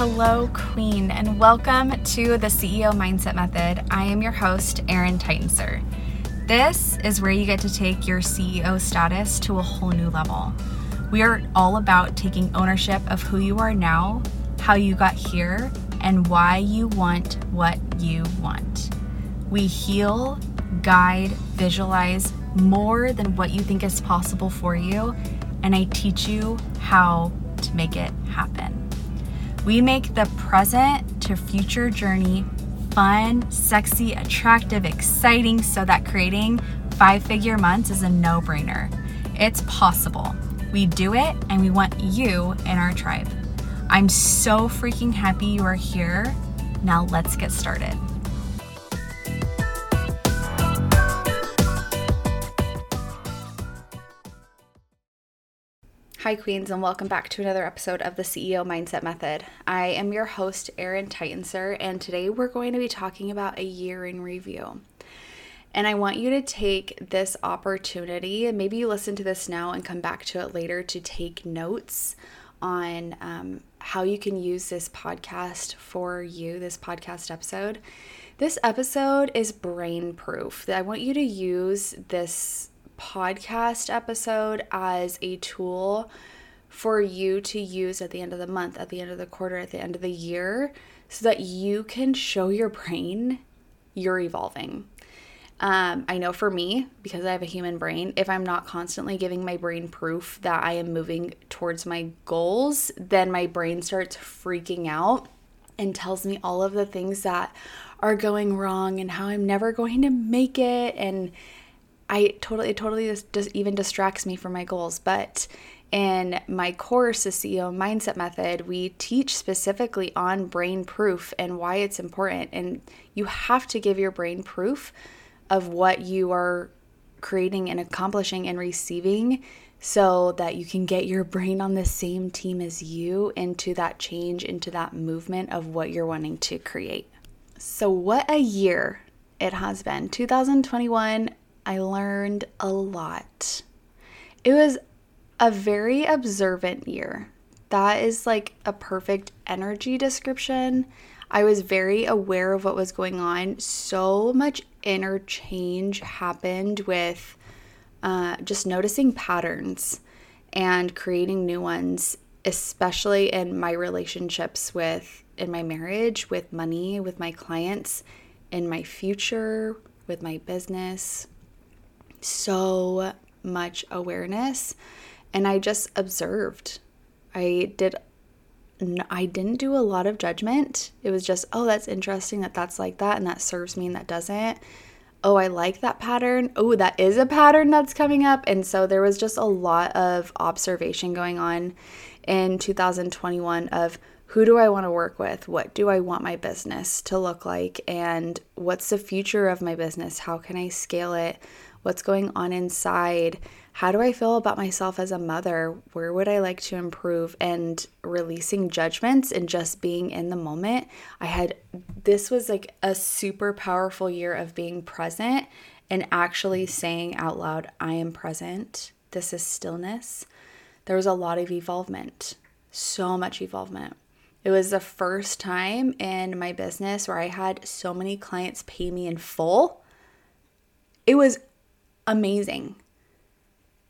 Hello, Queen, and welcome to the CEO Mindset Method. I am your host, Erin Titensor. This is where you get to take your CEO status to a whole new level. We are all about taking ownership of who you are now, how you got here, and why you want what you want. We heal, guide, visualize more than what you think is possible for you, and I teach you how to make it happen. We make the present to future journey fun, sexy, attractive, exciting so that creating five figure months is a no brainer. It's possible. We do it and we want you in our tribe. I'm so freaking happy you are here. Now let's get started. Hi, Queens, and welcome back to another episode of the CEO Mindset Method. I am your host, Erin Titensor, and today we're going to be talking about a year in review. And I want you to take this opportunity, and maybe you listen to this now and come back to it later to take notes on um, how you can use this podcast for you, this podcast episode. This episode is brain proof. I want you to use this podcast episode as a tool for you to use at the end of the month, at the end of the quarter, at the end of the year, so that you can show your brain you're evolving. Um, I know for me, because I have a human brain, if I'm not constantly giving my brain proof that I am moving towards my goals, then my brain starts freaking out and tells me all of the things that are going wrong and how I'm never going to make it and I totally, it totally just, just even distracts me from my goals. But in my course, the CEO Mindset Method, we teach specifically on brain proof and why it's important. And you have to give your brain proof of what you are creating and accomplishing and receiving so that you can get your brain on the same team as you into that change, into that movement of what you're wanting to create. So, what a year it has been. 2021 I learned a lot. It was a very observant year. That is like a perfect energy description. I was very aware of what was going on. So much interchange happened with uh, just noticing patterns and creating new ones, especially in my relationships with, in my marriage, with money, with my clients, in my future, with my business so much awareness and I just observed. I did I didn't do a lot of judgment. It was just, oh, that's interesting that that's like that and that serves me and that doesn't. Oh, I like that pattern. Oh, that is a pattern that's coming up. And so there was just a lot of observation going on in 2021 of who do I want to work with? What do I want my business to look like? And what's the future of my business? How can I scale it? What's going on inside how do I feel about myself as a mother? Where would I like to improve? And releasing judgments and just being in the moment. I had this was like a super powerful year of being present and actually saying out loud, I am present. This is stillness. There was a lot of evolvement, so much evolvement. It was the first time in my business where I had so many clients pay me in full. It was amazing.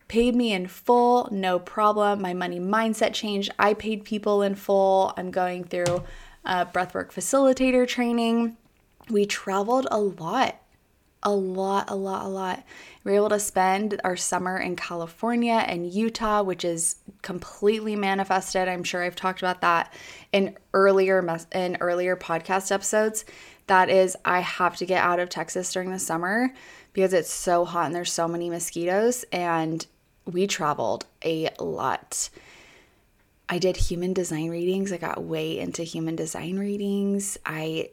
Paid me in full, no problem. My money mindset changed. I paid people in full. I'm going through breathwork facilitator training. We traveled a lot, a lot, a lot, a lot. We were able to spend our summer in California and Utah, which is completely manifested. I'm sure I've talked about that in earlier mes- in earlier podcast episodes. That is, I have to get out of Texas during the summer because it's so hot and there's so many mosquitoes. And we traveled a lot. I did human design readings. I got way into human design readings. I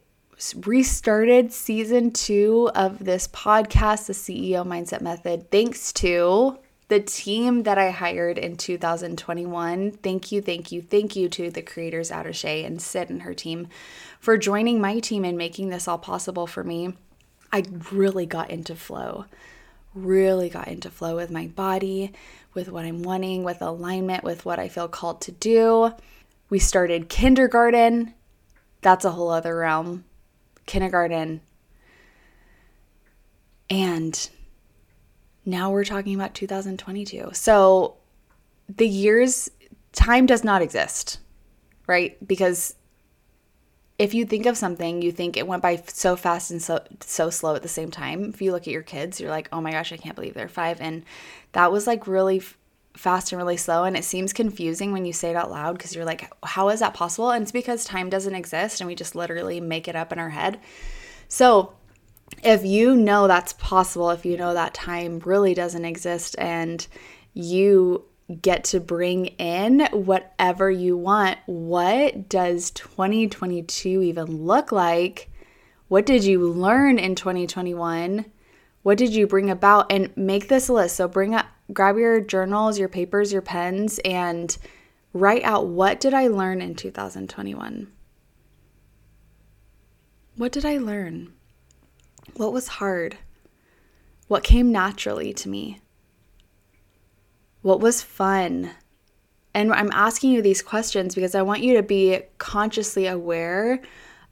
restarted season two of this podcast, the CEO Mindset Method, thanks to the team that I hired in 2021. Thank you, thank you, thank you to the creators, Atashay and Sid and her team, for joining my team and making this all possible for me. I really got into flow, really got into flow with my body, with what I'm wanting, with alignment, with what I feel called to do. We started kindergarten. That's a whole other realm. Kindergarten. And now we're talking about 2022. So the years, time does not exist, right? Because if you think of something, you think it went by so fast and so so slow at the same time. If you look at your kids, you're like, "Oh my gosh, I can't believe they're 5." And that was like really f- fast and really slow and it seems confusing when you say it out loud because you're like, "How is that possible?" And it's because time doesn't exist and we just literally make it up in our head. So, if you know that's possible, if you know that time really doesn't exist and you get to bring in whatever you want. What does 2022 even look like? What did you learn in 2021? What did you bring about? And make this list. So bring up, grab your journals, your papers, your pens, and write out what did I learn in 2021? What did I learn? What was hard? What came naturally to me? What was fun? And I'm asking you these questions because I want you to be consciously aware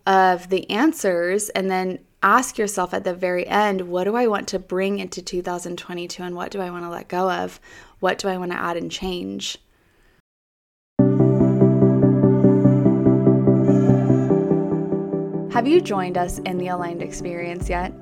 of the answers and then ask yourself at the very end what do I want to bring into 2022 and what do I want to let go of? What do I want to add and change? Have you joined us in the Aligned Experience yet?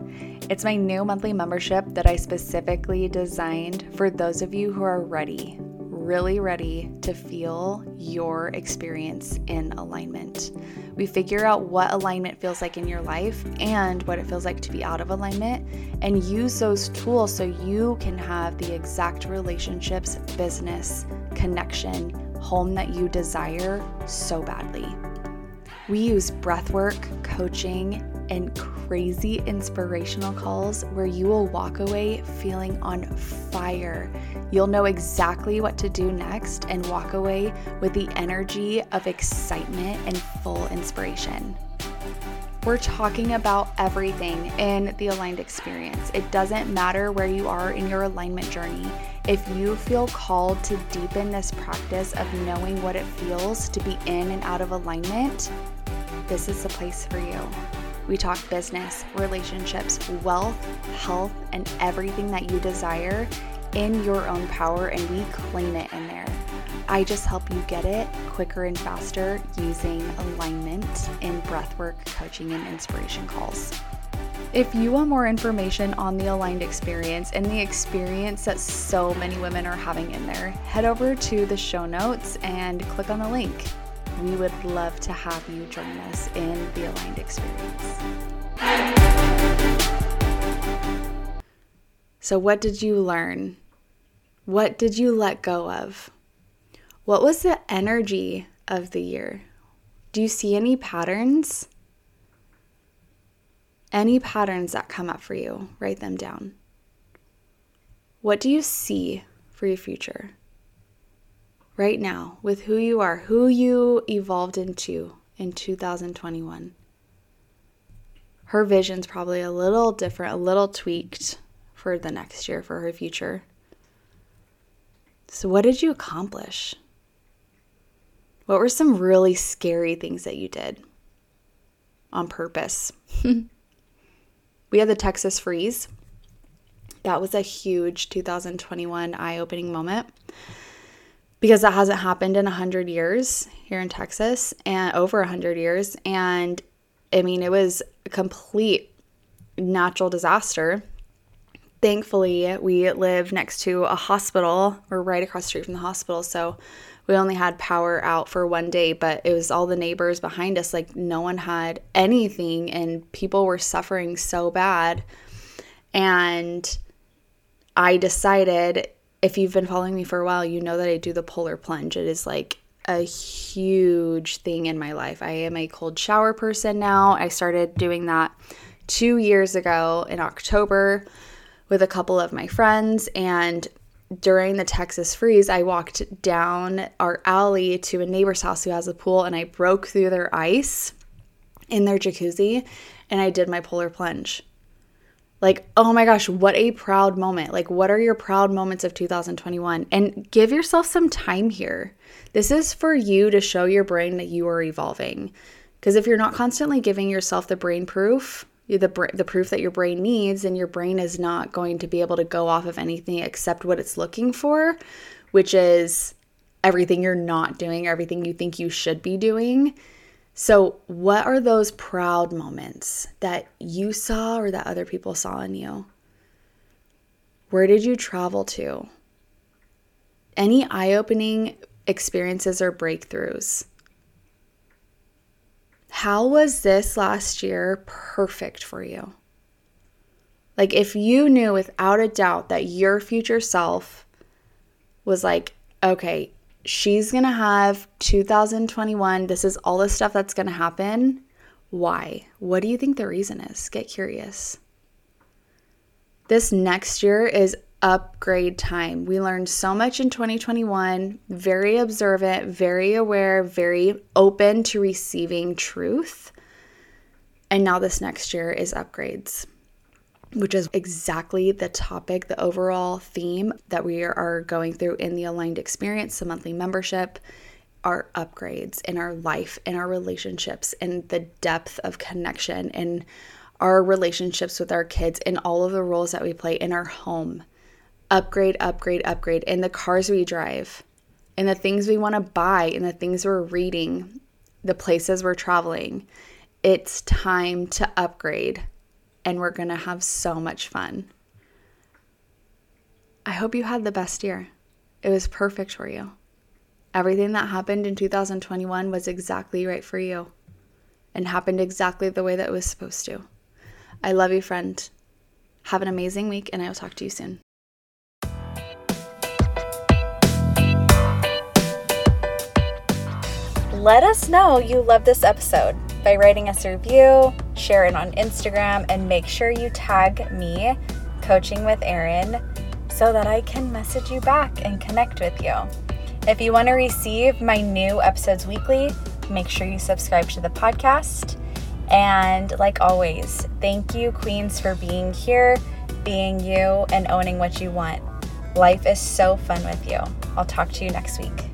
It's my new monthly membership that I specifically designed for those of you who are ready, really ready to feel your experience in alignment. We figure out what alignment feels like in your life and what it feels like to be out of alignment, and use those tools so you can have the exact relationships, business, connection, home that you desire so badly. We use breathwork, coaching, and crazy inspirational calls where you will walk away feeling on fire. You'll know exactly what to do next and walk away with the energy of excitement and full inspiration. We're talking about everything in the aligned experience. It doesn't matter where you are in your alignment journey. If you feel called to deepen this practice of knowing what it feels to be in and out of alignment, this is the place for you. We talk business, relationships, wealth, health, and everything that you desire in your own power, and we claim it in there. I just help you get it quicker and faster using alignment in breathwork, coaching, and inspiration calls. If you want more information on the aligned experience and the experience that so many women are having in there, head over to the show notes and click on the link we would love to have you join us in the Aligned Experience. So, what did you learn? What did you let go of? What was the energy of the year? Do you see any patterns? Any patterns that come up for you, write them down. What do you see for your future? Right now with who you are, who you evolved into in 2021. Her vision's probably a little different, a little tweaked for the next year, for her future. So, what did you accomplish? What were some really scary things that you did on purpose? we had the Texas freeze. That was a huge 2021 eye opening moment because that hasn't happened in 100 years here in Texas and over 100 years. And I mean, it was a complete natural disaster. Thankfully, we live next to a hospital. We're right across the street from the hospital. So we only had power out for one day, but it was all the neighbors behind us. Like, no one had anything, and people were suffering so bad. And I decided if you've been following me for a while, you know that I do the polar plunge. It is like a huge thing in my life. I am a cold shower person now. I started doing that two years ago in October with a couple of my friends. And during the Texas freeze, I walked down our alley to a neighbor's house who has a pool and I broke through their ice in their jacuzzi and I did my polar plunge. Like, oh my gosh, what a proud moment. Like, what are your proud moments of 2021? And give yourself some time here. This is for you to show your brain that you are evolving. Because if you're not constantly giving yourself the brain proof, the, the proof that your brain needs, and your brain is not going to be able to go off of anything except what it's looking for, which is everything you're not doing, everything you think you should be doing so, what are those proud moments that you saw or that other people saw in you? Where did you travel to? Any eye opening experiences or breakthroughs? How was this last year perfect for you? Like, if you knew without a doubt that your future self was like, okay, she's going to have 2021. This is all the stuff that's going to happen. Why? What do you think the reason is? Get curious. This next year is upgrade time. We learned so much in 2021, very observant, very aware, very open to receiving truth. And now this next year is upgrades which is exactly the topic, the overall theme that we are going through in the Aligned Experience, the monthly membership, our upgrades in our life, in our relationships, and the depth of connection in our relationships with our kids, in all of the roles that we play in our home. Upgrade, upgrade, upgrade in the cars we drive, in the things we want to buy, in the things we're reading, the places we're traveling. It's time to upgrade and we're going to have so much fun. I hope you had the best year. It was perfect for you. Everything that happened in 2021 was exactly right for you and happened exactly the way that it was supposed to. I love you, friend. Have an amazing week, and I will talk to you soon. Let us know you love this episode by writing us a review, share it on Instagram, and make sure you tag me, Coaching with Erin, so that I can message you back and connect with you. If you want to receive my new episodes weekly, make sure you subscribe to the podcast. And like always, thank you, Queens, for being here, being you, and owning what you want. Life is so fun with you. I'll talk to you next week.